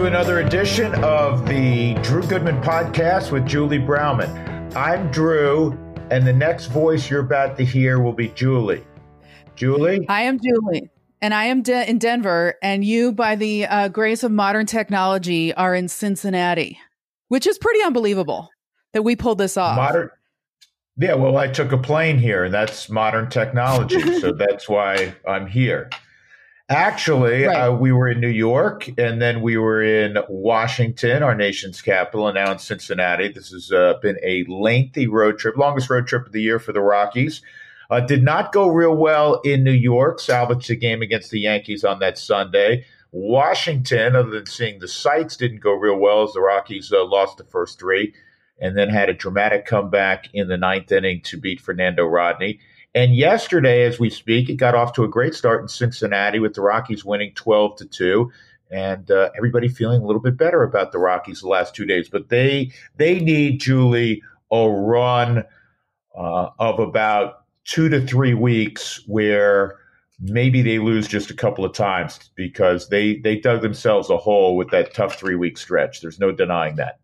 to another edition of the Drew Goodman podcast with Julie Browman. I'm Drew, and the next voice you're about to hear will be Julie. Julie? I am Julie, and I am de- in Denver, and you, by the uh, grace of modern technology, are in Cincinnati, which is pretty unbelievable that we pulled this off. Modern. Yeah, well, I took a plane here, and that's modern technology, so that's why I'm here. Actually, right. uh, we were in New York and then we were in Washington, our nation's capital, and now in Cincinnati. This has uh, been a lengthy road trip, longest road trip of the year for the Rockies. Uh, did not go real well in New York, salvaged the game against the Yankees on that Sunday. Washington, other than seeing the sights, didn't go real well as the Rockies uh, lost the first three and then had a dramatic comeback in the ninth inning to beat Fernando Rodney. And yesterday, as we speak, it got off to a great start in Cincinnati with the Rockies winning 12 to 2 and uh, everybody feeling a little bit better about the Rockies the last two days. But they they need Julie a run uh, of about two to three weeks where maybe they lose just a couple of times because they they dug themselves a hole with that tough three week stretch. There's no denying that.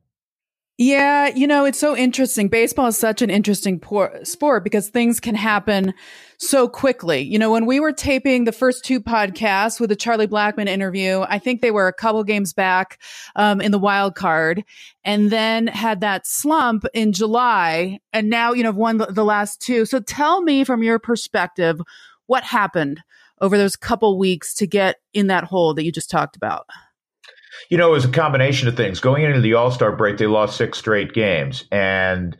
Yeah, you know, it's so interesting. Baseball is such an interesting por- sport because things can happen so quickly. You know, when we were taping the first two podcasts with the Charlie Blackmon interview, I think they were a couple games back um, in the wild card and then had that slump in July. And now, you know, won the, the last two. So tell me from your perspective, what happened over those couple weeks to get in that hole that you just talked about? You know, it was a combination of things. Going into the All Star break, they lost six straight games, and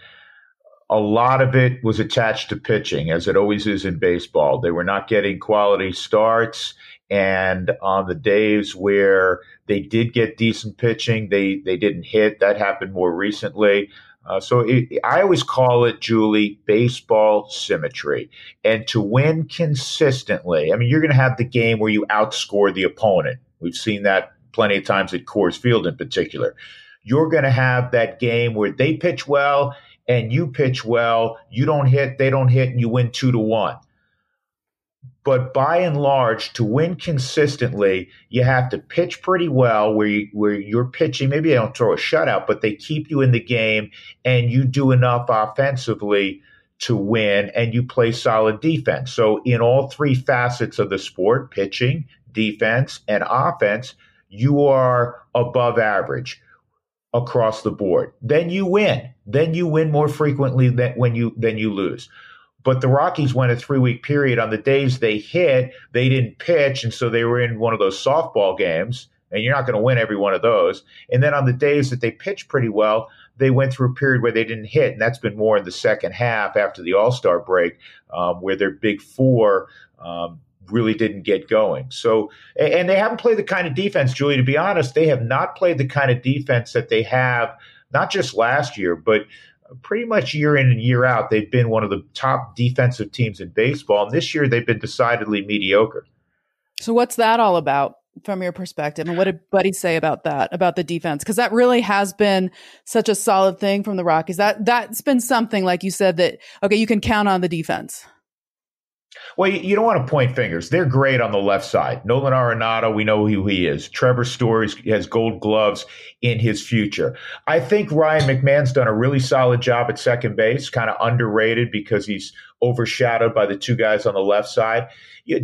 a lot of it was attached to pitching, as it always is in baseball. They were not getting quality starts, and on the days where they did get decent pitching, they they didn't hit. That happened more recently. Uh, so it, I always call it, Julie, baseball symmetry. And to win consistently, I mean, you're going to have the game where you outscore the opponent. We've seen that plenty of times at Coors Field in particular. You're going to have that game where they pitch well and you pitch well. You don't hit, they don't hit, and you win two to one. But by and large, to win consistently, you have to pitch pretty well where, you, where you're pitching. Maybe they don't throw a shutout, but they keep you in the game and you do enough offensively to win and you play solid defense. So, in all three facets of the sport pitching, defense, and offense you are above average across the board. Then you win. Then you win more frequently than when you than you lose. But the Rockies went a three week period. On the days they hit, they didn't pitch, and so they were in one of those softball games. And you're not going to win every one of those. And then on the days that they pitched pretty well, they went through a period where they didn't hit, and that's been more in the second half after the All Star break, um, where their big four um, really didn't get going. So, and they haven't played the kind of defense, Julie, to be honest, they have not played the kind of defense that they have, not just last year, but pretty much year in and year out. They've been one of the top defensive teams in baseball. And this year they've been decidedly mediocre. So, what's that all about? From your perspective, and what did Buddy say about that, about the defense? Because that really has been such a solid thing from the Rockies. That that's been something, like you said, that okay, you can count on the defense. Well, you don't want to point fingers. They're great on the left side. Nolan Arenado, we know who he is. Trevor Story has gold gloves in his future. I think Ryan McMahon's done a really solid job at second base, kind of underrated because he's overshadowed by the two guys on the left side.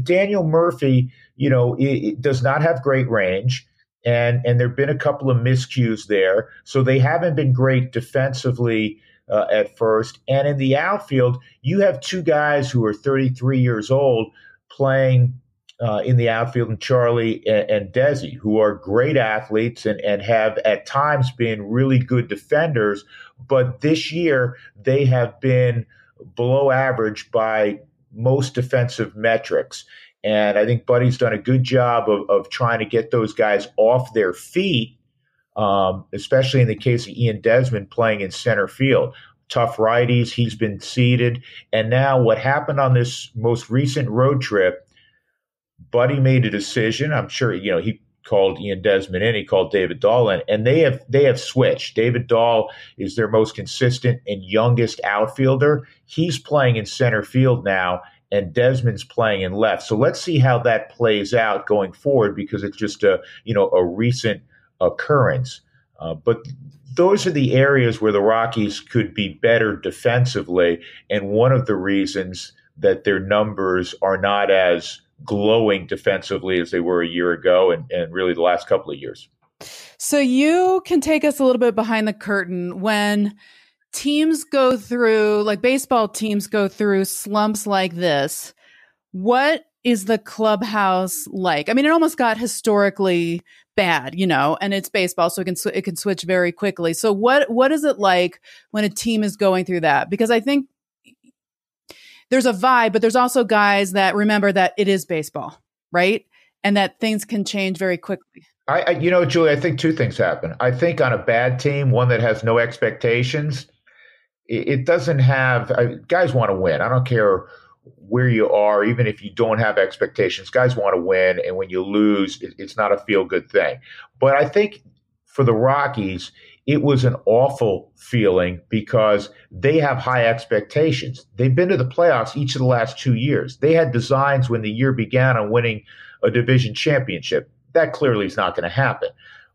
Daniel Murphy, you know, does not have great range and and there've been a couple of miscues there. So they haven't been great defensively uh, at first. And in the outfield, you have two guys who are 33 years old playing uh, in the outfield, and Charlie and, and Desi, who are great athletes and, and have at times been really good defenders. But this year, they have been below average by most defensive metrics. And I think Buddy's done a good job of, of trying to get those guys off their feet um, especially in the case of Ian Desmond playing in center field. Tough righties, he's been seeded. And now, what happened on this most recent road trip, Buddy made a decision. I'm sure, you know, he called Ian Desmond in, he called David Dahl in, and they have they have switched. David Dahl is their most consistent and youngest outfielder. He's playing in center field now, and Desmond's playing in left. So let's see how that plays out going forward because it's just a you know a recent occurrence. Uh, but those are the areas where the Rockies could be better defensively, and one of the reasons that their numbers are not as glowing defensively as they were a year ago and, and really the last couple of years. So you can take us a little bit behind the curtain when teams go through, like baseball teams go through slumps like this. What is the clubhouse like? I mean, it almost got historically bad, you know, and it's baseball, so it can sw- it can switch very quickly. So what what is it like when a team is going through that? Because I think there's a vibe, but there's also guys that remember that it is baseball, right? And that things can change very quickly. I, I you know, Julie, I think two things happen. I think on a bad team, one that has no expectations, it, it doesn't have I, guys want to win. I don't care where you are, even if you don't have expectations, guys want to win. And when you lose, it, it's not a feel good thing. But I think for the Rockies, it was an awful feeling because they have high expectations. They've been to the playoffs each of the last two years. They had designs when the year began on winning a division championship. That clearly is not going to happen.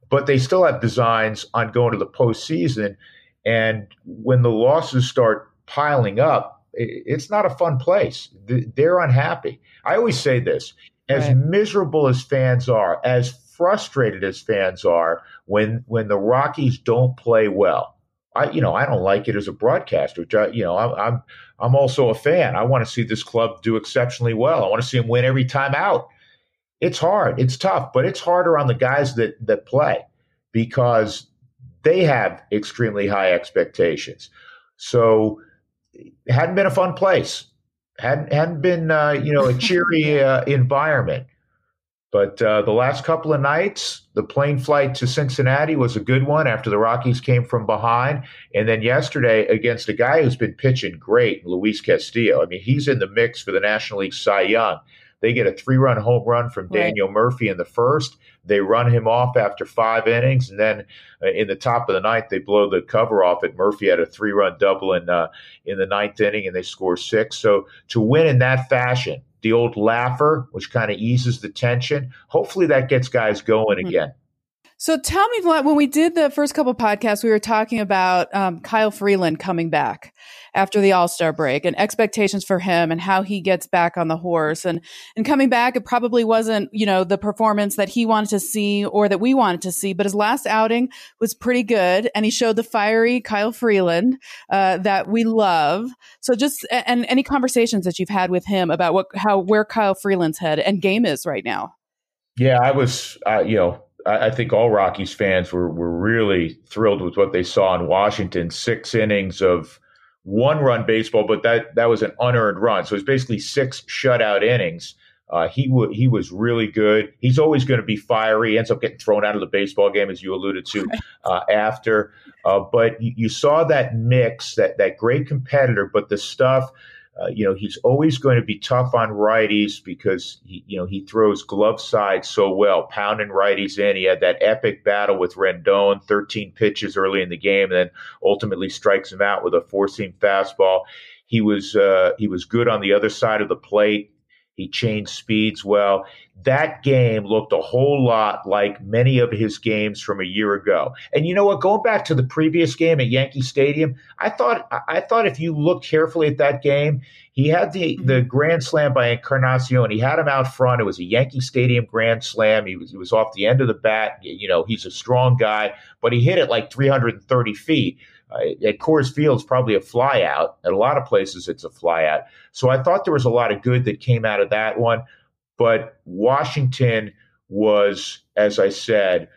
But they still have designs on going to the postseason. And when the losses start piling up, it's not a fun place. They're unhappy. I always say this as right. miserable as fans are, as frustrated as fans are when when the Rockies don't play well. I you know I don't like it as a broadcaster. You know I'm I'm I'm also a fan. I want to see this club do exceptionally well. I want to see them win every time out. It's hard. It's tough, but it's harder on the guys that that play because they have extremely high expectations. So it hadn't been a fun place. hadn't hadn't been uh, you know a cheery uh, environment. But uh, the last couple of nights, the plane flight to Cincinnati was a good one after the Rockies came from behind. And then yesterday, against a guy who's been pitching great, Luis Castillo. I mean, he's in the mix for the National League Cy Young. They get a three run home run from Daniel right. Murphy in the first. They run him off after five innings. And then uh, in the top of the ninth, they blow the cover off it. Murphy had a three run double in, uh, in the ninth inning and they score six. So to win in that fashion, the old laugher, which kind of eases the tension, hopefully that gets guys going mm-hmm. again. So tell me, when we did the first couple podcasts, we were talking about um, Kyle Freeland coming back after the All Star break and expectations for him and how he gets back on the horse and and coming back. It probably wasn't you know the performance that he wanted to see or that we wanted to see, but his last outing was pretty good, and he showed the fiery Kyle Freeland uh, that we love. So just and any conversations that you've had with him about what how where Kyle Freeland's head and game is right now. Yeah, I was, uh, you know, I, think all Rockies fans were were really thrilled with what they saw in Washington. Six innings of one run baseball, but that that was an unearned run. So it's basically six shutout innings. Uh, he w- he was really good. He's always going to be fiery. He ends up getting thrown out of the baseball game, as you alluded to uh, after. Uh, but you, you, saw that mix, that that great competitor, but the stuff uh, you know, he's always going to be tough on righties because he, you know, he throws glove side so well, pounding righties in. He had that epic battle with Rendon, 13 pitches early in the game, and then ultimately strikes him out with a four seam fastball. He was uh, he was good on the other side of the plate. He changed speeds well. That game looked a whole lot like many of his games from a year ago. And you know what? Going back to the previous game at Yankee Stadium, I thought I thought if you look carefully at that game, he had the the grand slam by Encarnacion. He had him out front. It was a Yankee Stadium grand slam. He was he was off the end of the bat. You know, he's a strong guy, but he hit it like 330 feet. At Coors Field, it's probably a flyout. At a lot of places, it's a flyout. So I thought there was a lot of good that came out of that one. But Washington was, as I said,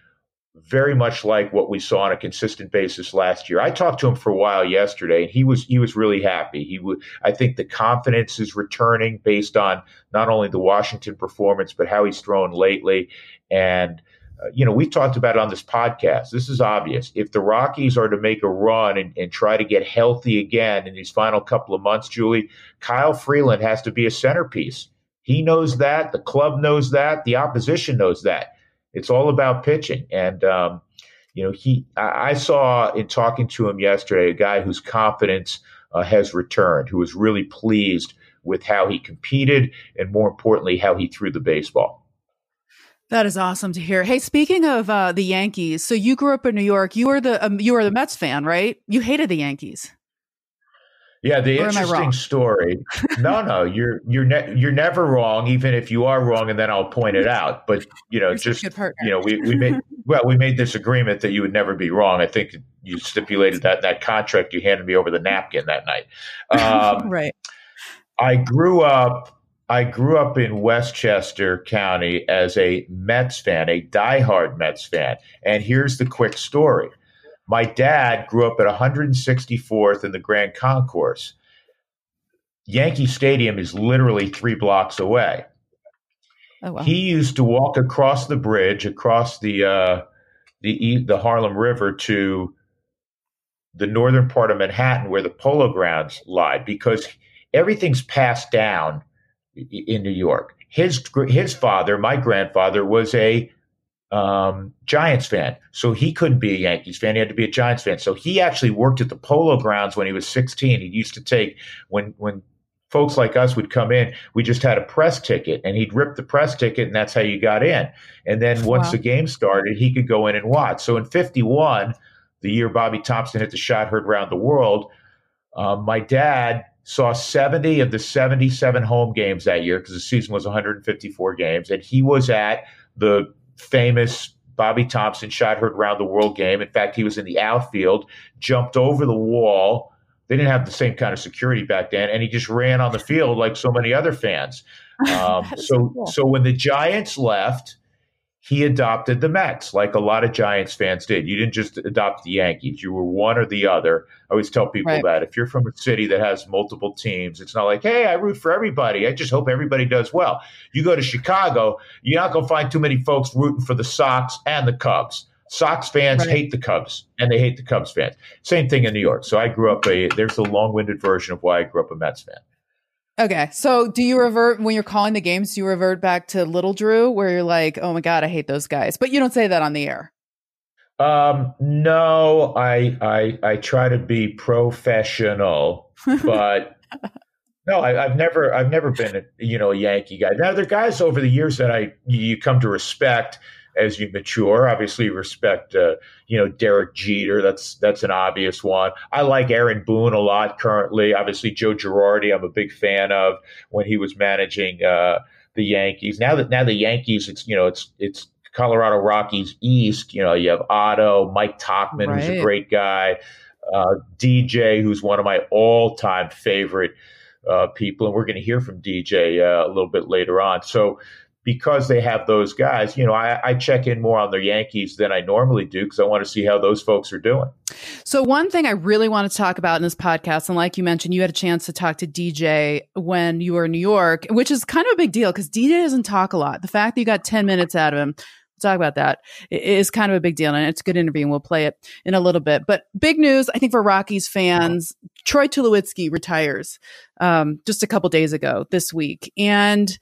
very much like what we saw on a consistent basis last year. I talked to him for a while yesterday, and he was he was really happy. He would I think the confidence is returning based on not only the Washington performance but how he's thrown lately, and you know, we've talked about it on this podcast. This is obvious. If the Rockies are to make a run and, and, try to get healthy again in these final couple of months, Julie, Kyle Freeland has to be a centerpiece. He knows that. The club knows that. The opposition knows that. It's all about pitching. And, um, you know, he, I, I, saw in talking to him yesterday a guy whose confidence uh, has returned, who was really pleased with how he competed and, more importantly, how he threw the baseball. That is awesome to hear. Hey, speaking of uh, the Yankees, so you grew up in New York. You were the um, you were the Mets fan, right? You hated the Yankees. Yeah, the or interesting story. No, no, you're you're ne- you're never wrong, even if you are wrong, and then I'll point it out. But you know, you're just you know, we, we made well, we made this agreement that you would never be wrong. I think you stipulated that that contract you handed me over the napkin that night. Um, right. I grew up I grew up in Westchester County as a Mets fan, a diehard Mets fan. And here's the quick story. My dad grew up at 164th in the Grand Concourse. Yankee Stadium is literally three blocks away. Oh, wow. He used to walk across the bridge, across the uh, the the Harlem River to the northern part of Manhattan, where the Polo Grounds lie, because everything's passed down in New York. His his father, my grandfather, was a um, Giants fan, so he couldn't be a Yankees fan. He had to be a Giants fan. So he actually worked at the Polo Grounds when he was 16. He used to take when when folks like us would come in, we just had a press ticket, and he'd rip the press ticket, and that's how you got in. And then once wow. the game started, he could go in and watch. So in '51, the year Bobby Thomson hit the shot heard around the world, um, my dad saw 70 of the 77 home games that year because the season was 154 games. And he was at the famous Bobby Thomson shot heard around the world game. In fact, he was in the outfield, jumped over the wall. They didn't have the same kind of security back then, and he just ran on the field like so many other fans. Um, so, so, cool. so when the Giants left, he adopted the Mets, like a lot of Giants fans did. You didn't just adopt the Yankees; you were one or the other. I always tell people right. that if you're from a city that has multiple teams, it's not like, "Hey, I root for everybody. I just hope everybody does well." You go to Chicago, you're not going to find too many folks rooting for the Sox and the Cubs. Sox fans right. hate the Cubs, and they hate the Cubs fans. Same thing in New York. So I grew up a. There's a long-winded version of why I grew up a Mets fan. Okay. So do you revert when you're calling the games, do you revert back to Little Drew where you're like, oh my God, I hate those guys? But you don't say that on the air. Um, no, I I I try to be professional, but no, I, have never I've never been you know a Yankee guy. Now there are guys over the years that I you come to respect as you mature. Obviously, respect uh, you know Derek Jeter. That's that's an obvious one. I like Aaron Boone a lot currently. Obviously, Joe Girardi. I'm a big fan of when he was managing uh, the Yankees. Now that now the Yankees, it's you know it's it's Colorado Rockies East. You know you have Otto, Mike Tauchman, right. who's a great guy, uh, DJ, who's one of my all time favorite. Uh, people, and we're going to hear from DJ uh, a little bit later on. So, because they have those guys, you know, I, I, check in more on the Yankees than I normally do because I want to see how those folks are doing. So, one thing I really want to talk about in this podcast, and like you mentioned, you had a chance to talk to DJ when you were in New York, which is kind of a big deal because DJ doesn't talk a lot. The fact that you got 10 minutes out of him, we'll talk about that, is kind of a big deal. And it's a good interview, and we'll play it in a little bit. But big news, I think, for Rockies fans Troy Tulowitzki retires um, just a couple days ago this week. And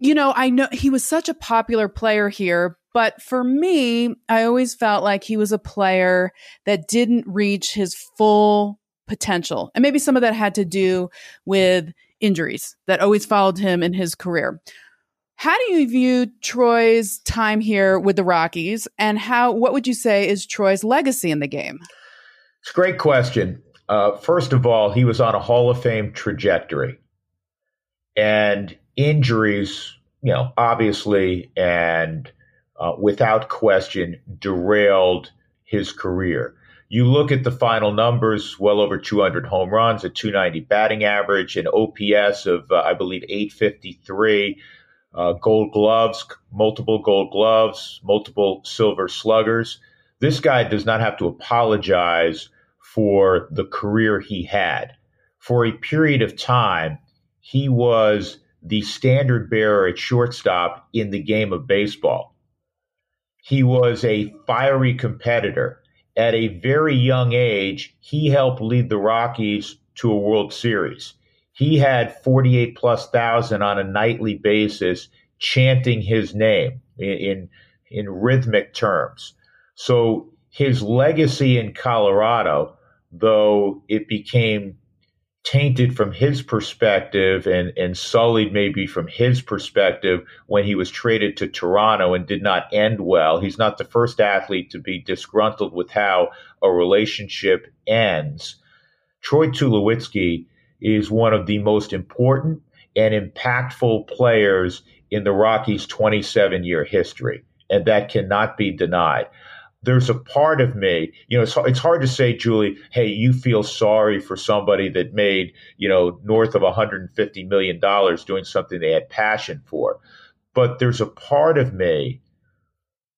you know, I know he was such a popular player here, but for me, I always felt like he was a player that didn't reach his full potential. And maybe some of that had to do with injuries that always followed him in his career. How do you view Troy's time here with the Rockies and how what would you say is Troy's legacy in the game? It's a great question. Uh, first of all, he was on a Hall of Fame trajectory. And injuries, you know, obviously and uh, without question derailed his career. You look at the final numbers, well over 200 home runs, a 290 batting average, an OPS of, uh, I believe, 853, uh, gold gloves, multiple gold gloves, multiple silver sluggers. This guy does not have to apologize for the career he had. For a period of time, he was the standard bearer at shortstop in the game of baseball. He was a fiery competitor. At a very young age, he helped lead the Rockies to a World Series. He had 48 plus thousand on a nightly basis chanting his name in, in, in rhythmic terms. So his legacy in Colorado, though it became tainted from his perspective and, and sullied maybe from his perspective when he was traded to Toronto and did not end well. He's not the first athlete to be disgruntled with how a relationship ends. Troy Tulowitzki is one of the most important and impactful players in the Rockies' 27 year history, and that cannot be denied there's a part of me, you know, it's, it's hard to say, Julie, hey, you feel sorry for somebody that made, you know, north of $150 million doing something they had passion for. But there's a part of me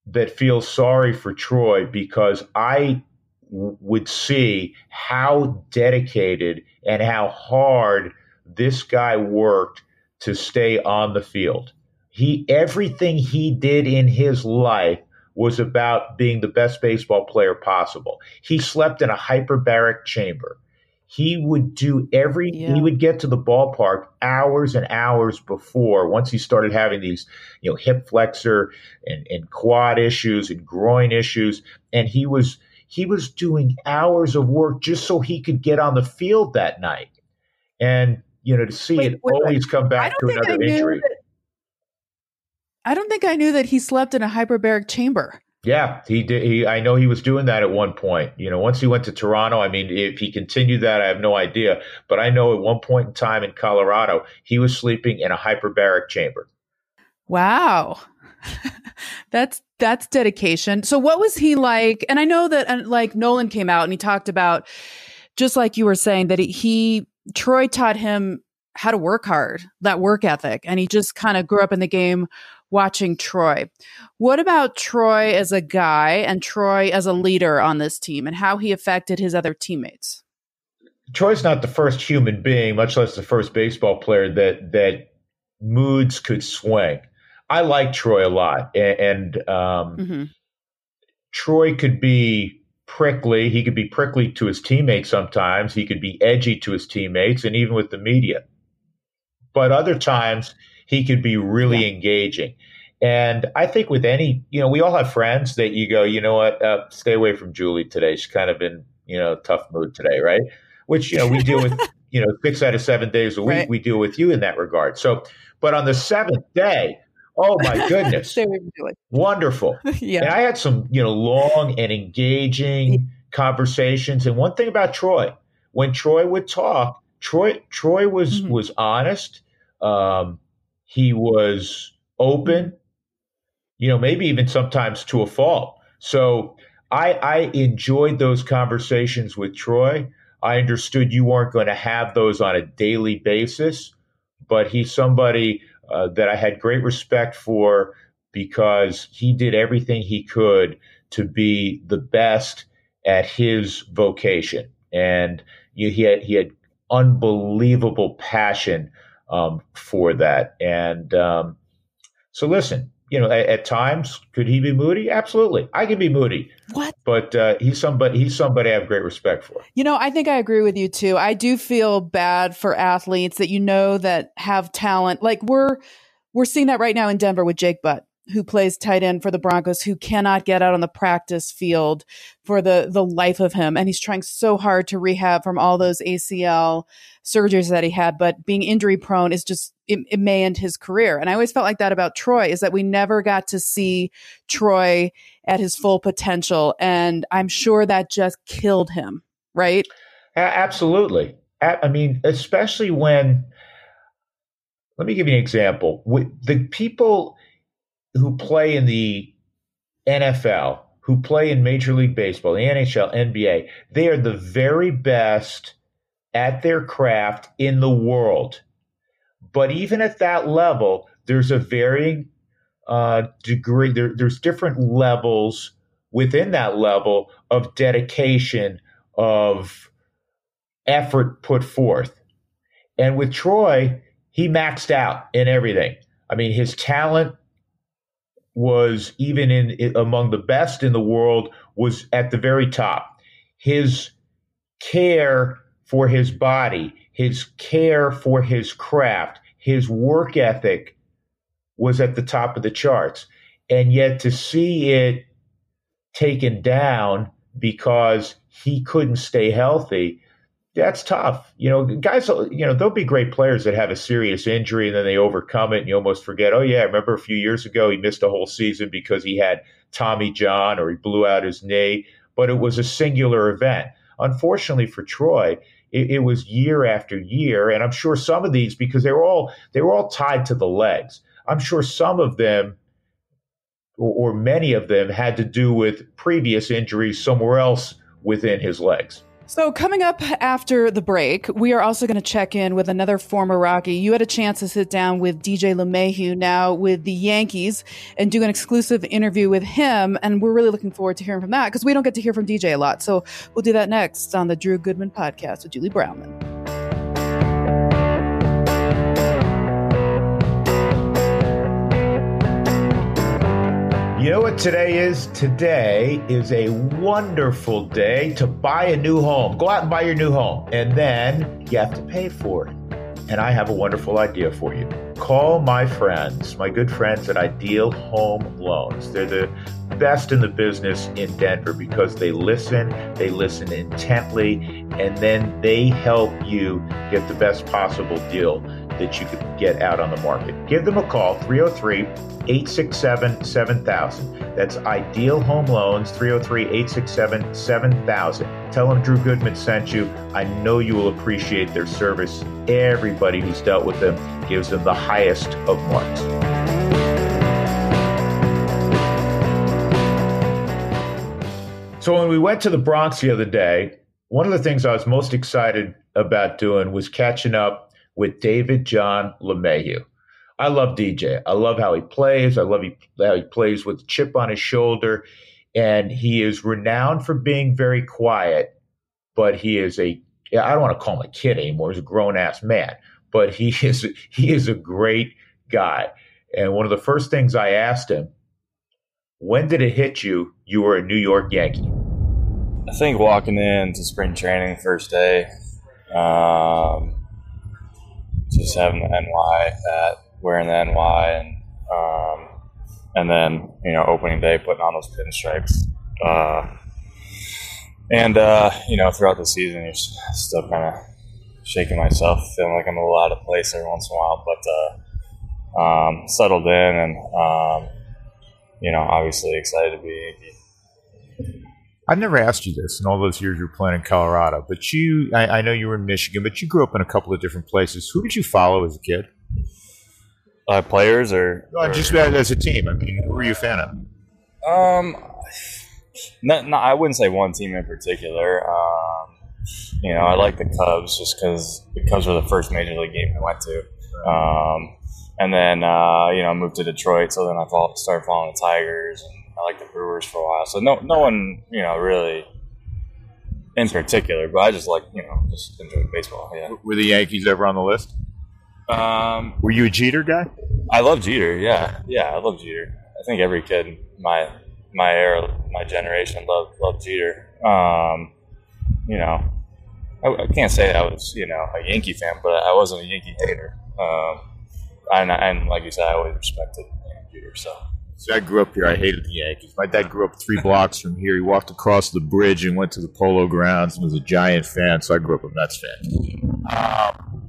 that feels sorry for Troy because I w- would see how dedicated and how hard this guy worked to stay on the field. He everything he did in his life was about being the best baseball player possible. He slept in a hyperbaric chamber. He would do every, yeah. he would get to the ballpark hours and hours before, once he started having these, you know, hip flexor and, and quad issues and groin issues. And he was, he was doing hours of work just so he could get on the field that night. And, you know, to see wait, it wait, always wait. come back to another injury. That- I don't think I knew that he slept in a hyperbaric chamber. Yeah, he did. He, I know he was doing that at one point. You know, once he went to Toronto, I mean, if he continued that, I have no idea. But I know at one point in time in Colorado, he was sleeping in a hyperbaric chamber. Wow, that's that's dedication. So, what was he like? And I know that, uh, like Nolan came out and he talked about, just like you were saying, that he, he Troy taught him how to work hard, that work ethic, and he just kind of grew up in the game watching Troy. What about Troy as a guy and Troy as a leader on this team and how he affected his other teammates? Troy's not the first human being, much less the first baseball player that that moods could swing. I like Troy a lot, and, um, mm-hmm. Troy could be prickly. He could be prickly to his teammates sometimes. He could be edgy to his teammates, and even with the media. But other times, he could be really yeah. engaging. And I think with any, you know, we all have friends that you go, you know what, uh, stay away from Julie today. She's kind of in, you know, tough mood today, right? Which, you know, we deal with, you know, six out of seven days a week, right. we deal with you in that regard. So, but on the seventh day, oh my goodness, wonderful. yeah. And I had some, you know, long and engaging yeah. conversations. And one thing about Troy, when Troy would talk, Troy, Troy was, mm-hmm. was honest. Um, he was open, you know, maybe even sometimes to a fault. So I, I enjoyed those conversations with Troy. I understood you weren't going to have those on a daily basis, but he's somebody uh, that I had great respect for because he did everything he could to be the best at his vocation, and you, he had he had unbelievable passion um, for that. And um, so, listen, you know, at, at, times, could he be moody? Absolutely, I can be moody. What? But uh, he's somebody. He's somebody I have great respect for. You know, I think I agree with you too. I do feel bad for athletes that you know that have talent. Like we're we're seeing that right now in Denver with Jake Butt who plays tight end for the Broncos, who cannot get out on the practice field for the the life of him, and he's trying so hard to rehab from all those ACL surgeries that he had. But being injury prone is just it, it may end his career. And I always felt like that about Troy is that we never got to see Troy at his full potential, and I'm sure that just killed him. Right? Absolutely. I mean, especially when. Let me give you an example. The people who play in the NFL, who play in Major League Baseball, the NHL, NBA, they are the very best at their craft in the world. But even at that level, there's a varying uh, degree, there, there's different levels within that level of dedication, of effort put forth. And with Troy, he maxed out in everything. I mean, his talent was even in among the best in the world was at the very top. His care for his body, his care for his craft, his work ethic was at the top of the charts. And yet to see it taken down because he couldn't stay healthy, that's tough. You know, guys, uh, you know, there'll be great players that have a serious injury and then they overcome it and you almost forget, oh, yeah, I remember a few years ago he missed a whole season because he had Tommy John or he blew out his knee, but it was a singular event. Unfortunately for Troy, it, it was year after year. And I'm sure some of these, because they were all they were all tied to the legs. I'm sure some of them or, or many of them had to do with previous injuries somewhere else within his legs. So, coming up after the break, we are also going to check in with another former Rocky. You had a chance to sit down with DJ LeMahieu now with the Yankees and do an exclusive interview with him. And we're really looking forward to hearing from that because we don't get to hear from DJ a lot. So, we'll do that next on the Drew Goodman podcast with Julie Browman. You know what today is? Today is a wonderful day to buy a new home. Go out and buy your new home, and then you have to pay for it. And I have a wonderful idea for you. Call my friends, my good friends at Ideal Home Loans. They're the best in the business in Denver because they listen, they listen intently, and then they help you get the best possible deal that you could get out on the market. Give them a call, 303 867 7000. That's Ideal Home Loans, 303 867 7000. Tell them Drew Goodman sent you. I know you will appreciate their service. Everybody who's dealt with them gives them the highest of marks. So when we went to the Bronx the other day, one of the things I was most excited about doing was catching up with David John LeMahieu. I love DJ. I love how he plays. I love he, how he plays with chip on his shoulder. And he is renowned for being very quiet, but he is a, I don't want to call him a kid anymore. He's a grown ass man, but he is, he is a great guy. And one of the first things I asked him, when did it hit you you were a New York Yankee? I think walking into spring training first day, um, just having the NY hat, wearing the NY, and um, and then you know opening day putting on those pinstripes. Uh, and uh, you know throughout the season, you're still kind of shaking myself, feeling like I'm a little out of place every once in a while, but uh, um, settled in, and um, you know obviously excited to be. I've never asked you this in all those years you were playing in Colorado, but you, I, I, know you were in Michigan, but you grew up in a couple of different places. Who did you follow as a kid? Uh, players or, no, or, just as a team? I mean, who were you a fan of? Um, not, not, I wouldn't say one team in particular. Um, you know, I like the Cubs just because the Cubs were the first major league game I went to. Um, and then uh, you know, I moved to Detroit, so then I started following the Tigers and I like the Brewers for a while. So no, no one, you know, really in particular, but I just like, you know, just enjoy baseball. Yeah. Were the Yankees ever on the list? Um, Were you a Jeter guy? I love Jeter. Yeah, yeah, I love Jeter. I think every kid my my era, my generation, loved loved Jeter. Um, you know, I, I, can't say I was you know a Yankee fan, but I wasn't a Yankee hater. Um, and, and like you said, I always respected Jeter. So. I grew up here. I hated the Yankees. My dad grew up three blocks from here. He walked across the bridge and went to the Polo Grounds and was a giant fan. So I grew up a Mets fan. Um,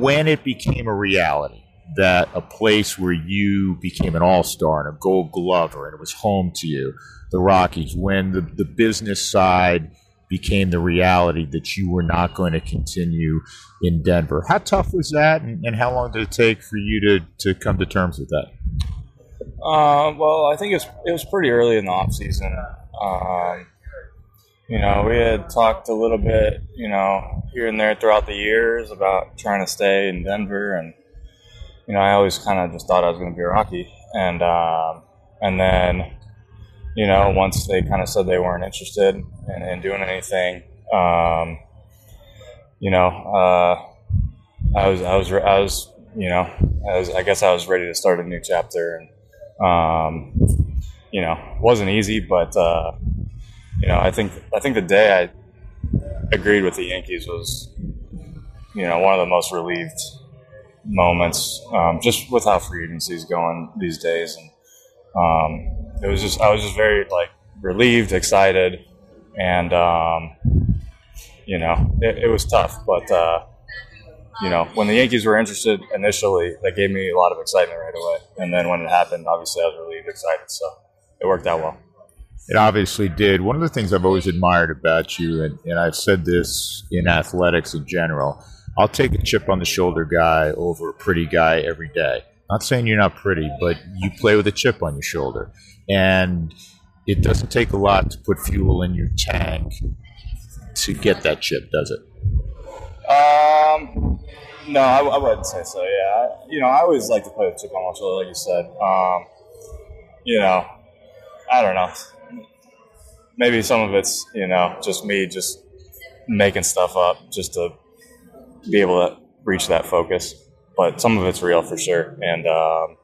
when it became a reality that a place where you became an all star and a gold glover and it was home to you, the Rockies, when the, the business side became the reality that you were not going to continue in Denver, how tough was that and, and how long did it take for you to, to come to terms with that? Uh, well, I think it was, it was pretty early in the off season. Um, you know, we had talked a little bit, you know, here and there throughout the years about trying to stay in Denver, and you know, I always kind of just thought I was going to be a Rocky, and um, and then, you know, once they kind of said they weren't interested in, in doing anything, um, you know, uh, I was I was I was you know I was I guess I was ready to start a new chapter and um, you know, wasn't easy, but uh, you know, I think I think the day I agreed with the Yankees was, you know, one of the most relieved moments, um, just with how free agency is going these days, and um, it was just I was just very like relieved, excited, and um, you know, it, it was tough. But uh, you know, when the Yankees were interested initially, that gave me a lot of excitement right away. And then when it happened, obviously I was really excited. So it worked out well. It obviously did. One of the things I've always admired about you, and, and I've said this in athletics in general, I'll take a chip on the shoulder guy over a pretty guy every day. Not saying you're not pretty, but you play with a chip on your shoulder. And it doesn't take a lot to put fuel in your tank to get that chip, does it? Uh, Um, no, I, I wouldn't say so. Yeah, you know, I always like to play with chip on my like you said. Um, you know, I don't know. Maybe some of it's you know just me just making stuff up just to be able to reach that focus, but some of it's real for sure. And um,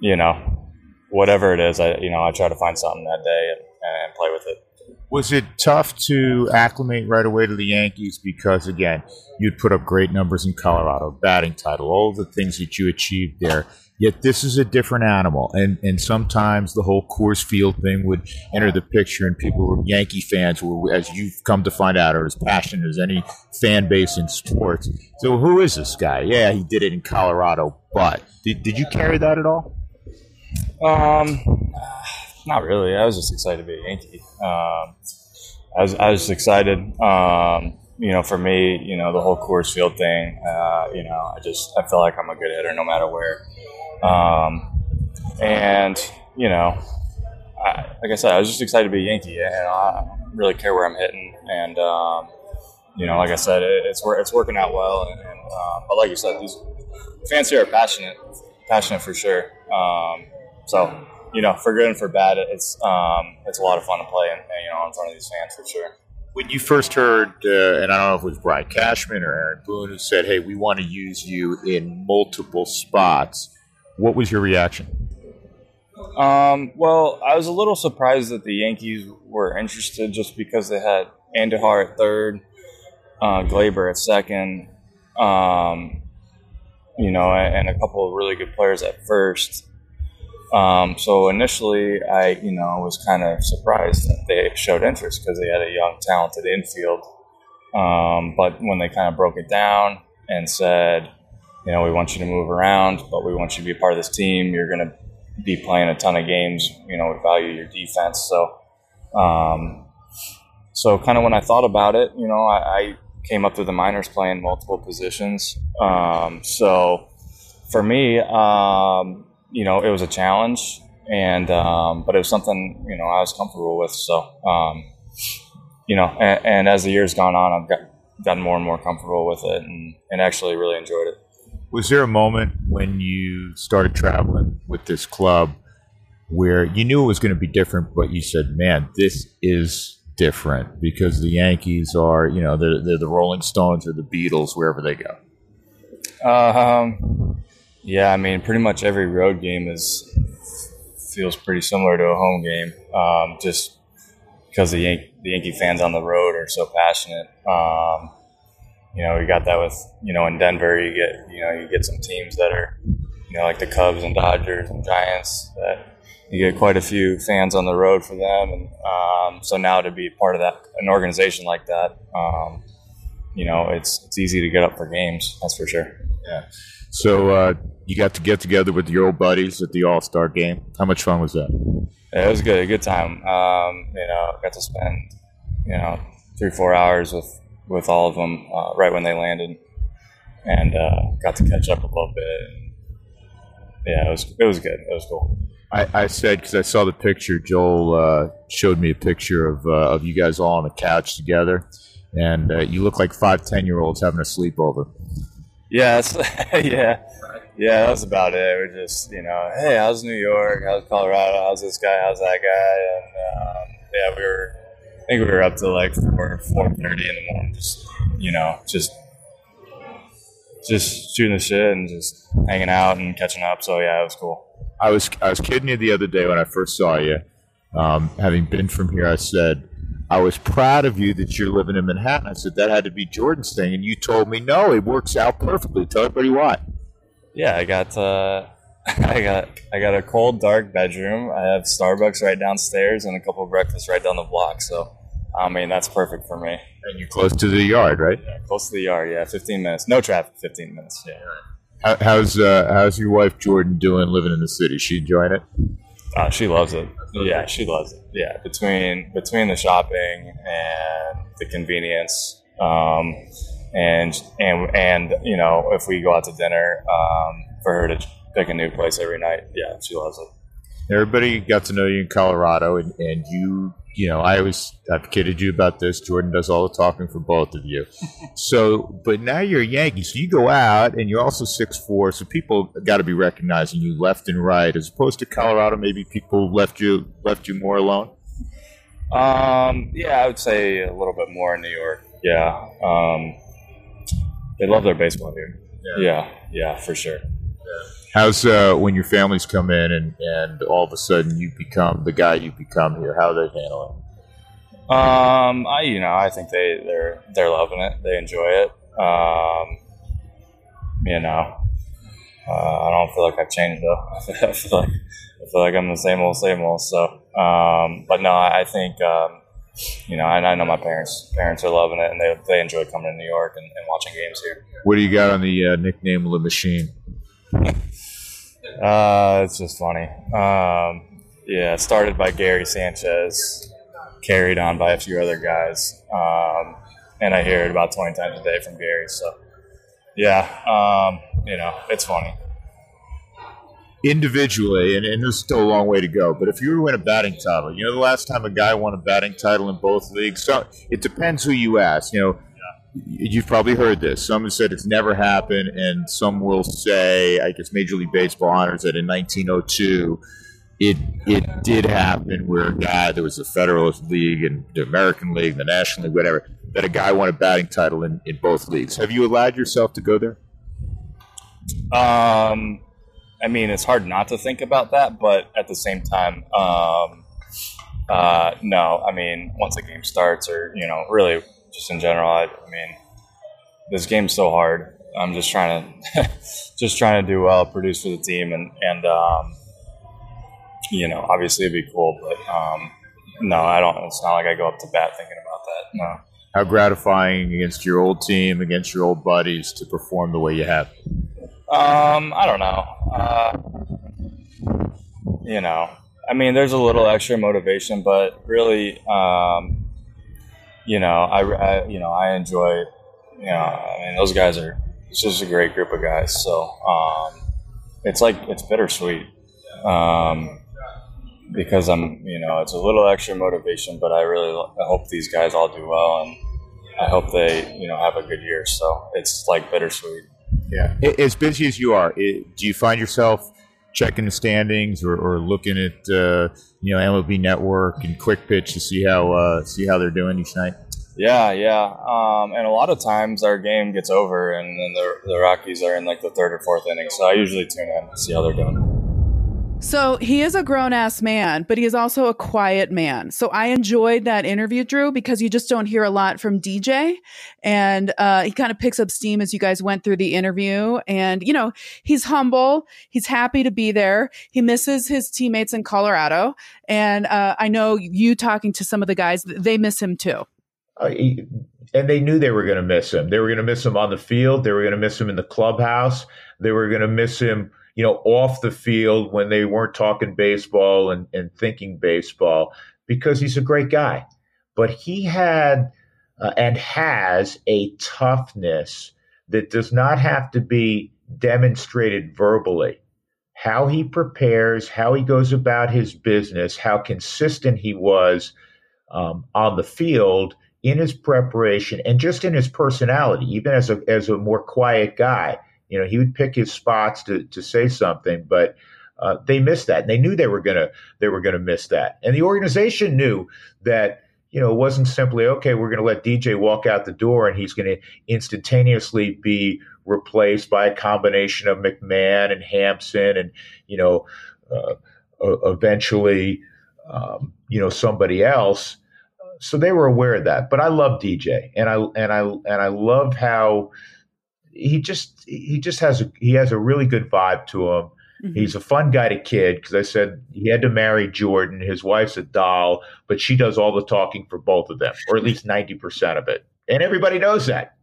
you know, whatever it is, I you know I try to find something that day and, and play with it. Was it tough to acclimate right away to the Yankees because, again, you'd put up great numbers in Colorado, batting title, all the things that you achieved there. Yet this is a different animal, and and sometimes the whole Coors Field thing would enter the picture, and people were Yankee fans were, as you've come to find out, are as passionate as any fan base in sports. So who is this guy? Yeah, he did it in Colorado, but did did you carry that at all? Um, not really. I was just excited to be a Yankee. Um, I was I was excited. Um, you know, for me, you know, the whole Coors Field thing. Uh, you know, I just I feel like I'm a good hitter no matter where. Um, and you know, I, like I said, I was just excited to be a Yankee, and I don't really care where I'm hitting. And um, you know, like I said, it, it's it's working out well. And, and uh, but like you said, these fans here are passionate, passionate for sure. Um, so you know, for good and for bad, it's um, it's a lot of fun to play and you know in front of these fans for sure. When you first heard, uh, and I don't know if it was Brian Cashman or Aaron Boone who said, "Hey, we want to use you in multiple spots," what was your reaction? Um, well, I was a little surprised that the Yankees were interested just because they had Andujar at third, uh, Gleyber at second, um, you know, and a couple of really good players at first. Um, so initially, I you know was kind of surprised that they showed interest because they had a young, talented infield. Um, but when they kind of broke it down and said, you know, we want you to move around, but we want you to be a part of this team. You're going to be playing a ton of games. You know, we value your defense. So, um, so kind of when I thought about it, you know, I, I came up through the minors playing multiple positions. Um, so for me, um, you know, it was a challenge, and um, but it was something you know I was comfortable with. So, um, you know, and, and, as the years gone on, I've got, gotten more and more comfortable with it, and, and actually really enjoyed it. Was there a moment when you started traveling with this club where you knew it was going to be different, but you said, "Man, this is different," because the Yankees are, you know, they're, they're the Rolling Stones or the Beatles wherever they go. Um, yeah, I mean, pretty much every road game is feels pretty similar to a home game, um, just because the Yankee, the Yankee fans on the road are so passionate. Um, you know, you got that with you know in Denver, you get you know you get some teams that are you know like the Cubs and Dodgers and Giants that you get quite a few fans on the road for them, and um, so now to be part of that an organization like that, um, you know, it's it's easy to get up for games. That's for sure. Yeah. So uh, you got to get together with your old buddies at the All Star game. How much fun was that? Yeah, it was good. A good time. Um, you know, got to spend you know three four hours with with all of them uh, right when they landed, and uh, got to catch up a little bit. yeah, it was it was good. It was cool. I, I said because I saw the picture. Joel uh, showed me a picture of uh, of you guys all on a couch together, and uh, you look like five ten year olds having a sleepover. Yeah, yeah, yeah. That was about it. We're just, you know, hey, how's New York? How's Colorado? How's this guy? How's that guy? And um, yeah, we were. I think we were up to like four four thirty in the morning, just you know, just just shooting the shit and just hanging out and catching up. So yeah, it was cool. I was I was kidding you the other day when I first saw you. Um, having been from here, I said I was proud of you that you're living in Manhattan. I said that had to be Jordan's thing, and you told me no, it works out perfectly. Tell everybody why. Yeah, I got uh, I got I got a cold, dark bedroom. I have Starbucks right downstairs and a couple of breakfasts right down the block. So I mean, that's perfect for me. And you're close to the yard, right? Yeah, close to the yard. Yeah, 15 minutes. No traffic. 15 minutes. Yeah. How, how's uh, how's your wife Jordan doing living in the city? She enjoying it? Uh, she loves it. Yeah, she loves it. Yeah, between between the shopping and the convenience, um, and and and you know, if we go out to dinner, um, for her to pick a new place every night, yeah, she loves it. Everybody got to know you in Colorado, and, and you you know, I always I've kidded you about this. Jordan does all the talking for both of you. so, but now you're a Yankee, so you go out and you're also six four. So people got to be recognizing you left and right, as opposed to Colorado. Maybe people left you left you more alone. Um, yeah, I would say a little bit more in New York. Yeah, um, they love their baseball here. Yeah, yeah, yeah for sure. How's uh, when your families come in and, and all of a sudden you become the guy you become here? How are they handling? Um, I you know I think they they're they're loving it. They enjoy it. Um, you know, uh, I don't feel like I've changed though. I feel like I feel like I'm the same old same old. So, um, but no, I think um, you know I, I, know my parents parents are loving it and they they enjoy coming to New York and, and watching games here. What do you got on the uh, nickname of the machine? Uh, it's just funny. Um, yeah, started by Gary Sanchez, carried on by a few other guys, um, and I hear it about twenty times a day from Gary. So, yeah, um, you know, it's funny. Individually, and, and there's still a long way to go, but if you were to win a batting title, you know, the last time a guy won a batting title in both leagues, so it depends who you ask. You know, you've probably heard this. Some have said it's never happened, and some will say, I guess Major League Baseball honors that in 1902, it it did happen where a guy there was the Federalist League and the American League, the National League, whatever, that a guy won a batting title in, in both leagues. Have you allowed yourself to go there? Um, I mean, it's hard not to think about that, but at the same time, um, uh, no. I mean, once a game starts, or you know, really just in general. I, I mean, this game's so hard. I'm just trying to just trying to do well, produce for the team, and and um, you know, obviously it'd be cool, but um, no, I don't. It's not like I go up to bat thinking about that. No. How gratifying against your old team, against your old buddies, to perform the way you have. Um, I don't know. Uh, you know, I mean, there's a little extra motivation, but really, um, you know, I, I, you know I enjoy. You know, I mean, those guys are. It's just a great group of guys. So um, it's like it's bittersweet um, because I'm. You know, it's a little extra motivation, but I really I hope these guys all do well, and I hope they you know have a good year. So it's like bittersweet. Yeah. As busy as you are, do you find yourself checking the standings or, or looking at uh, you know MLB Network and Quick Pitch to see how uh, see how they're doing each night? Yeah, yeah, um, and a lot of times our game gets over, and then the, the Rockies are in like the third or fourth inning. So I usually tune in to see how they're doing. So he is a grown ass man, but he is also a quiet man. So I enjoyed that interview, Drew, because you just don't hear a lot from DJ. And uh, he kind of picks up steam as you guys went through the interview. And, you know, he's humble. He's happy to be there. He misses his teammates in Colorado. And uh, I know you talking to some of the guys, they miss him too. Uh, he, and they knew they were going to miss him. They were going to miss him on the field. They were going to miss him in the clubhouse. They were going to miss him you know, off the field when they weren't talking baseball and, and thinking baseball because he's a great guy. But he had uh, and has a toughness that does not have to be demonstrated verbally. How he prepares, how he goes about his business, how consistent he was um, on the field in his preparation and just in his personality, even as a as a more quiet guy. You know, he would pick his spots to to say something, but uh, they missed that, and they knew they were gonna they were gonna miss that, and the organization knew that. You know, it wasn't simply okay. We're to let DJ walk out the door, and he's to instantaneously be replaced by a combination of McMahon and Hampson, and you know, uh, eventually, um, you know, somebody else. So they were aware of that. But I love DJ, and I and I and I love how he just he just has a, he has a really good vibe to him. Mm-hmm. He's a fun guy to kid because I said he had to marry Jordan. His wife's a doll, but she does all the talking for both of them, or at least 90% of it. And everybody knows that.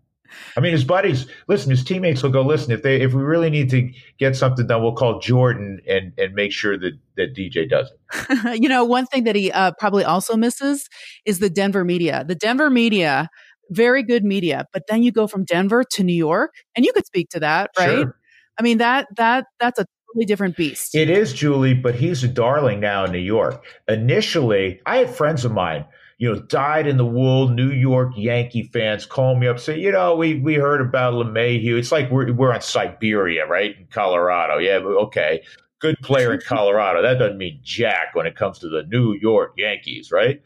I mean, his buddies, listen, his teammates will go, listen, if they if we really need to get something done, we'll call Jordan and and make sure that that DJ does it. you know, one thing that he uh, probably also misses is the Denver media. The Denver media, very good media, but then you go from Denver to New York, and you could speak to that, right? Sure. I mean that that that's a totally different beast. It is, Julie, but he's a darling now in New York. Initially, I had friends of mine, you know, dyed in the wool New York Yankee fans call me up, say, you know, we we heard about LeMahieu. It's like we're we're on Siberia, right, in Colorado. Yeah, okay, good player in Colorado. That doesn't mean jack when it comes to the New York Yankees, right?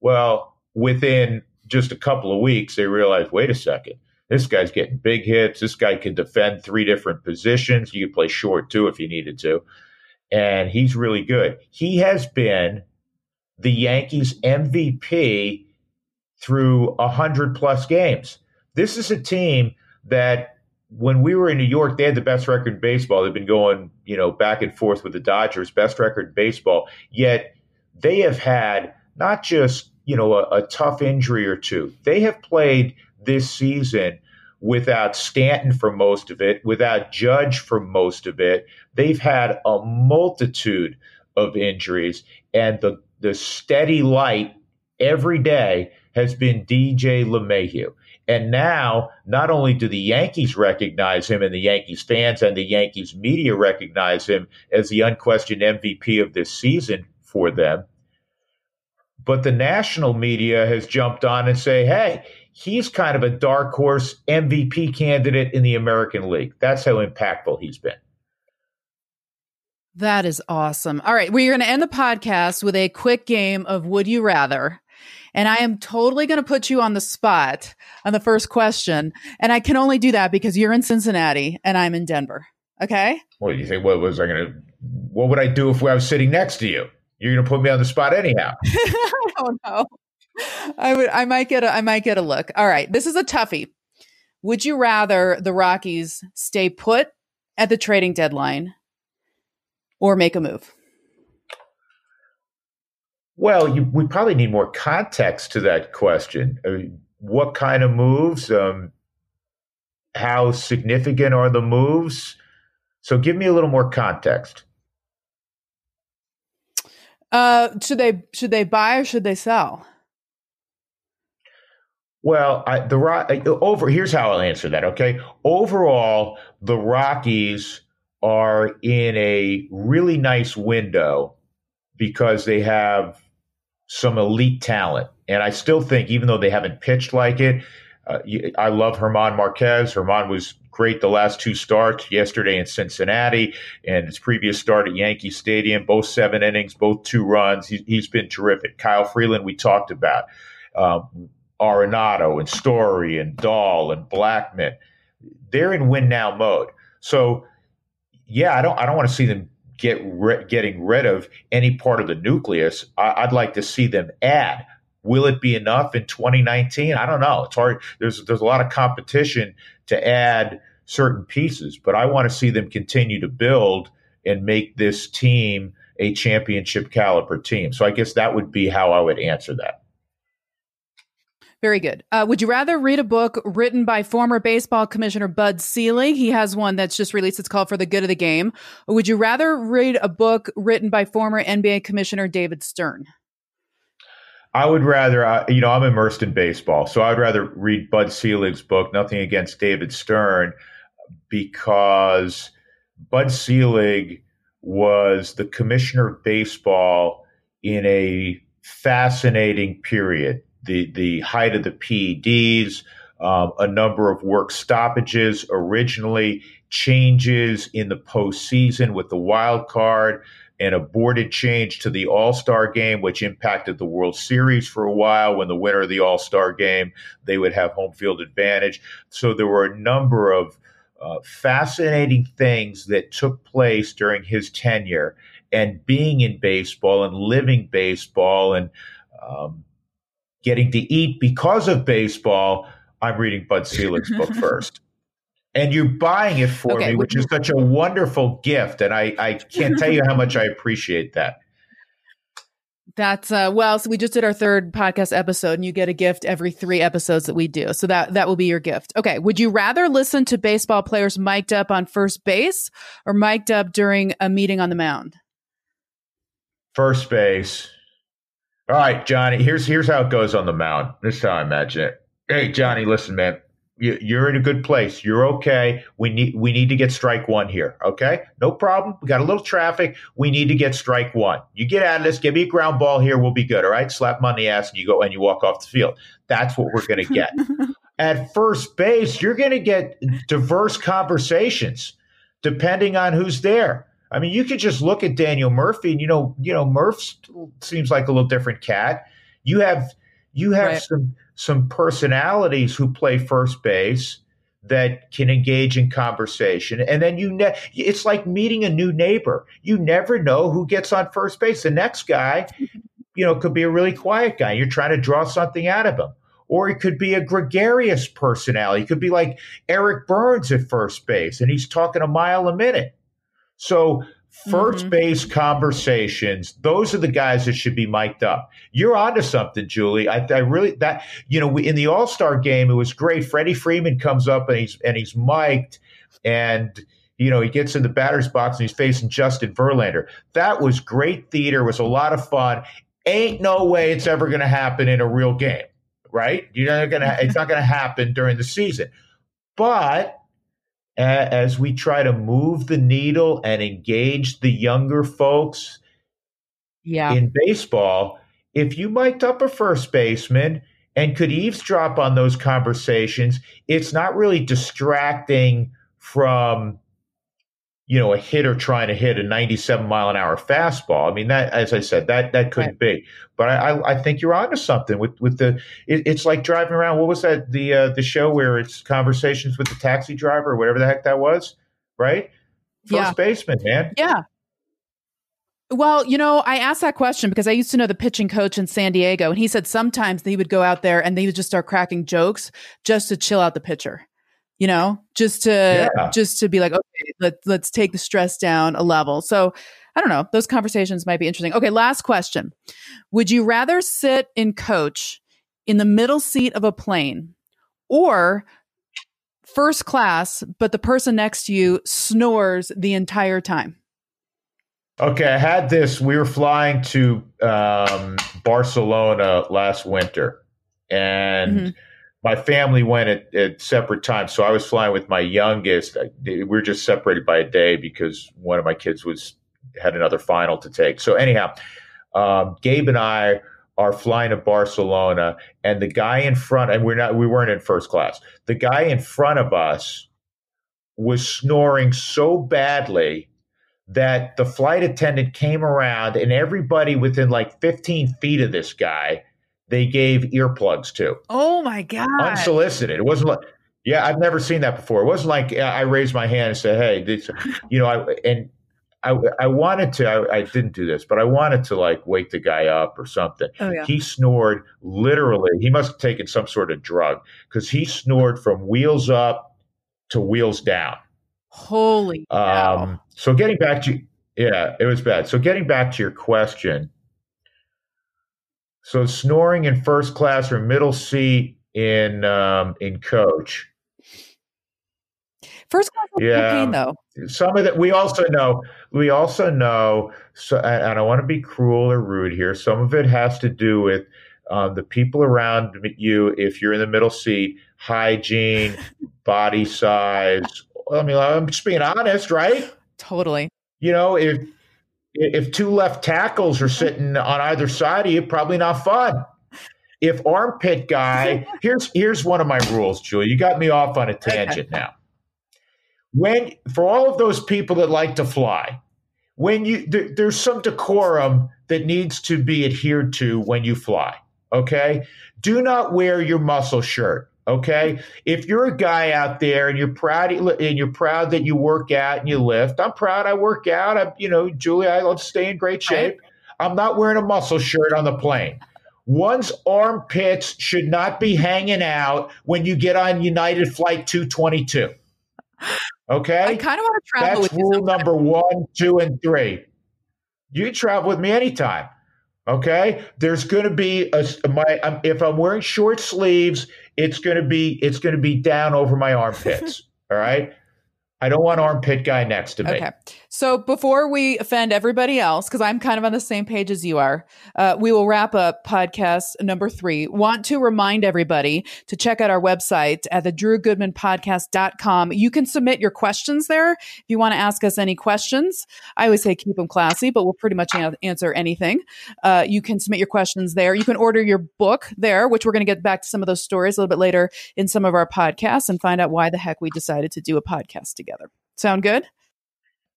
Well, within just a couple of weeks, they realized, wait a second this guy's getting big hits. This guy can defend three different positions. You could play short too if you needed to. And he's really good. He has been the Yankees MVP through 100 plus games. This is a team that when we were in New York, they had the best record in baseball. They've been going, you know, back and forth with the Dodgers, best record in baseball. Yet they have had not just, you know, a, a tough injury or two. They have played this season without Stanton for most of it, without Judge for most of it. They've had a multitude of injuries, and the, the steady light every day has been DJ LeMahieu. And now, not only do the Yankees recognize him and the Yankees fans and the Yankees media recognize him as the unquestioned MVP of this season for them, but the national media has jumped on and say, hey, he's kind of a dark horse MVP candidate in the American League. That's how impactful he's been. That is awesome. All right, we're going to end the podcast with a quick game of Would You Rather. And I am totally going to put you on the spot on the first question. And I can only do that because you're in Cincinnati and I'm in Denver. Okay. What do you think? What was I going to, what would I do if I was sitting next to you? You're going to put me on the spot anyhow. I don't know. I would I might get a I might get a look. All right. This is a toughie. Would you rather the Rockies stay put at the trading deadline or make a move? Well, you, we probably need more context to that question. I mean, what kind of moves? Um, how significant are the moves? So give me a little more context. Uh, should they should they buy or should they sell? Well, I, the over here's how I'll answer that. Okay, overall, the Rockies are in a really nice window because they have some elite talent, and I still think, even though they haven't pitched like it, uh, I love Germán Marquez. Germán was great the last two starts yesterday in Cincinnati and his previous start at Yankee Stadium, both seven innings, both two runs. He, has been terrific. Kyle Freeland, we talked about. Um, Arenado and Story and Dahl and Blackmon, They're in win now mode. So, yeah, I don't I don't want to see them get ri- getting rid of any part of the nucleus. I, I'd like to see them add. Will it be enough in 2019? I don't know. It's hard. There's there's a lot of competition to add certain pieces, but I want to see them continue to build and make this team a championship caliber team. So I guess that would be how I would answer that. Very good. Uh, would you rather read a book written by former baseball commissioner Bud Selig? He has one that's just released. It's called For the Good of the Game. Or would you rather read a book written by former NBA commissioner David Stern? I would rather, you know, I'm immersed in baseball, so I'd rather read Bud Selig's book, Nothing Against David Stern, because Bud Selig was the commissioner of baseball in a fascinating period. The the height of the PEDs, um, a number of work stoppages originally, changes in the postseason with the wild card, an aborted change to the All Star game, which impacted the World Series for a while. When the winner of the All Star game, they would have home field advantage. So there were a number of uh, fascinating things that took place during his tenure and being in baseball and living baseball and um, getting to eat because of baseball, I'm reading Bud Selig's book first. And you're buying it for okay, me, which is such a wonderful gift. And I, I can't tell you how much I appreciate that. That's uh well, so we just did our third podcast episode and you get a gift every 3 episodes that we do. So that that will be your gift. Okay, would you rather listen to baseball players mic'd up on first base or mic'd up during a meeting on the mound? First base. All right, Johnny, here's here's how it goes on the mound. This is how I imagine it. Hey, Johnny, listen, man you're in a good place. You're okay. We need we need to get strike one here. Okay, no problem. We got a little traffic. We need to get strike one. You get out of this. Give me a ground ball here. We'll be good. All right. Slap him on the ass and you go and you walk off the field. That's what we're going to get. At first base, you're going to get diverse conversations depending on who's there. I mean, you could just look at Daniel Murphy, and you know, you know, Murph seems like a little different cat. You have you have right. some some personalities who play first base that can engage in conversation. And then you ne- it's like meeting a new neighbor. You never know who gets on first base. The next guy you know could be a really quiet guy. You're trying to draw something out of him. Or it could be a gregarious personality. It could be like Eric Byrnes at first base and he's talking a mile a minute. So 1st mm-hmm. base conversations, those are the guys that should be mic'd up. You're onto something, Julie. I, I really that you know in the All Star game it was great. Freddie Freeman comes up and he's and he's mic'd, and you know he gets in the batter's box and he's facing Justin Verlander. That was great theater. Was a lot of fun. Ain't no way it's ever going to happen in a real game, right? You're not gonna. It's not going to happen during the season, but as we try to move the needle and engage the younger folks yeah. in baseball, if you mic'd up a first baseman and could eavesdrop on those conversations, it's not really distracting from you know, a hitter trying to hit a 97 mile an hour fastball. I mean, that, as I said, that that couldn't right. be. But I, I, I, think you're onto something with with the. It, it's like driving around. What was that? The uh, the show where it's conversations with the taxi driver or whatever the heck that was, right? First yeah. baseman, man. Yeah. Well, you know, I asked that question because I used to know the pitching coach in San Diego, and he said sometimes he would go out there and they would just start cracking jokes just to chill out the pitcher you know, just to yeah. just to be like, okay, let let's take the stress down a level. So I don't know. Those conversations might be interesting. Okay, last question. Would you rather sit in coach in the middle seat of a plane or first class, but the person next to you snores the entire time? Okay, I had this. We were flying to um, Barcelona last winter, and mm-hmm my family went at, at, separate times. So I was flying with my youngest. We were just separated by a day because one of my kids was had another final to take. So anyhow, um, Gabe and I are flying to Barcelona, and the guy in front, and we're not, we weren't in first class. The guy in front of us was snoring so badly that the flight attendant came around, and everybody within like 15 feet of this guy they gave earplugs to. Oh my god! Unsolicited. It wasn't like. Yeah, I've never seen that before. It wasn't like I raised my hand and said, "Hey, this," you know," I, and I, I wanted to. I, I, didn't do this, but I wanted to like wake the guy up or something. Oh, yeah. He snored literally. He must have taken some sort of drug because he snored from wheels up to wheels down. Holy. Um. So getting back to yeah, it was bad. So getting back to your question, so snoring in first class or middle seat in um, in coach. First class yeah. pain though. Some of that we also know. We also know. So, and I don't want to be cruel or rude here. Some of it has to do with um, the people around you. If you're in the middle seat, hygiene, body size. I mean, I'm just being honest, right? Totally. You know, if if two left tackles are sitting on either side of you, probably not fun. If armpit guy, here's here's one of my rules, Julie. You got me off on a tangent now. When for all of those people that like to fly, when you there, there's some decorum that needs to be adhered to when you fly. Okay, do not wear your muscle shirt. Okay. If you're a guy out there and you're proud and you're proud that you work out and you lift, I'm proud I work out. I, you know, Julie, I love to stay in great shape. I'm not wearing a muscle shirt on the plane. One's armpits should not be hanging out when you get on United Flight 222. Okay. I kind of want to travel That's rule number one, two, and three. You can travel with me anytime. Okay. There's going to be a my if I'm wearing short sleeves, it's going to be it's going to be down over my armpits. all right. I don't want armpit guy next to me. Okay. So before we offend everybody else, because I'm kind of on the same page as you are, uh, we will wrap up podcast number three. Want to remind everybody to check out our website at the drewgoodmanpodcast.com. You can submit your questions there if you want to ask us any questions. I always say keep them classy, but we'll pretty much an- answer anything. Uh, you can submit your questions there. You can order your book there, which we're going to get back to some of those stories a little bit later in some of our podcasts and find out why the heck we decided to do a podcast together. Sound good?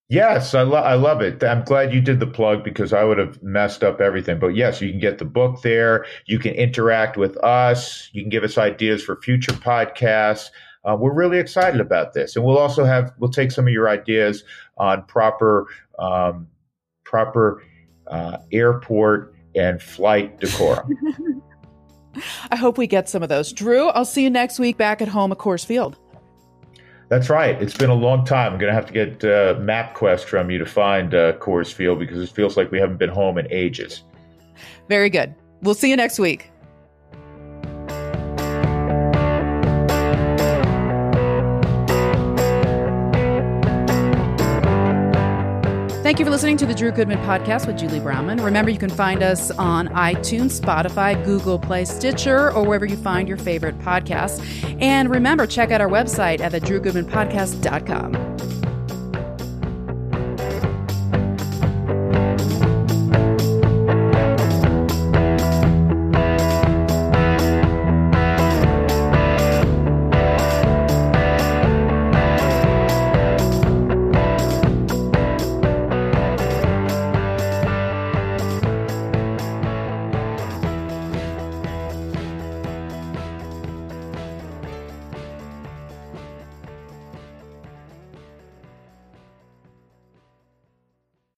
Yes, I, lo- I love it. I'm glad you did the plug because I would have messed up everything. But yes, you can get the book there. You can interact with us. You can give us ideas for future podcasts. Uh, we're really excited about this, and we'll also have we'll take some of your ideas on proper um, proper uh, airport and flight decorum. I hope we get some of those. Drew, I'll see you next week back at home at Coors Field. That's right. It's been a long time. I'm going to have to get uh, MapQuest from you to find uh, Coors Field because it feels like we haven't been home in ages. Very good. We'll see you next week. Thank you for listening to the Drew Goodman podcast with Julie Browman. Remember, you can find us on iTunes, Spotify, Google Play, Stitcher, or wherever you find your favorite podcasts. And remember, check out our website at the drewgoodmanpodcast.com.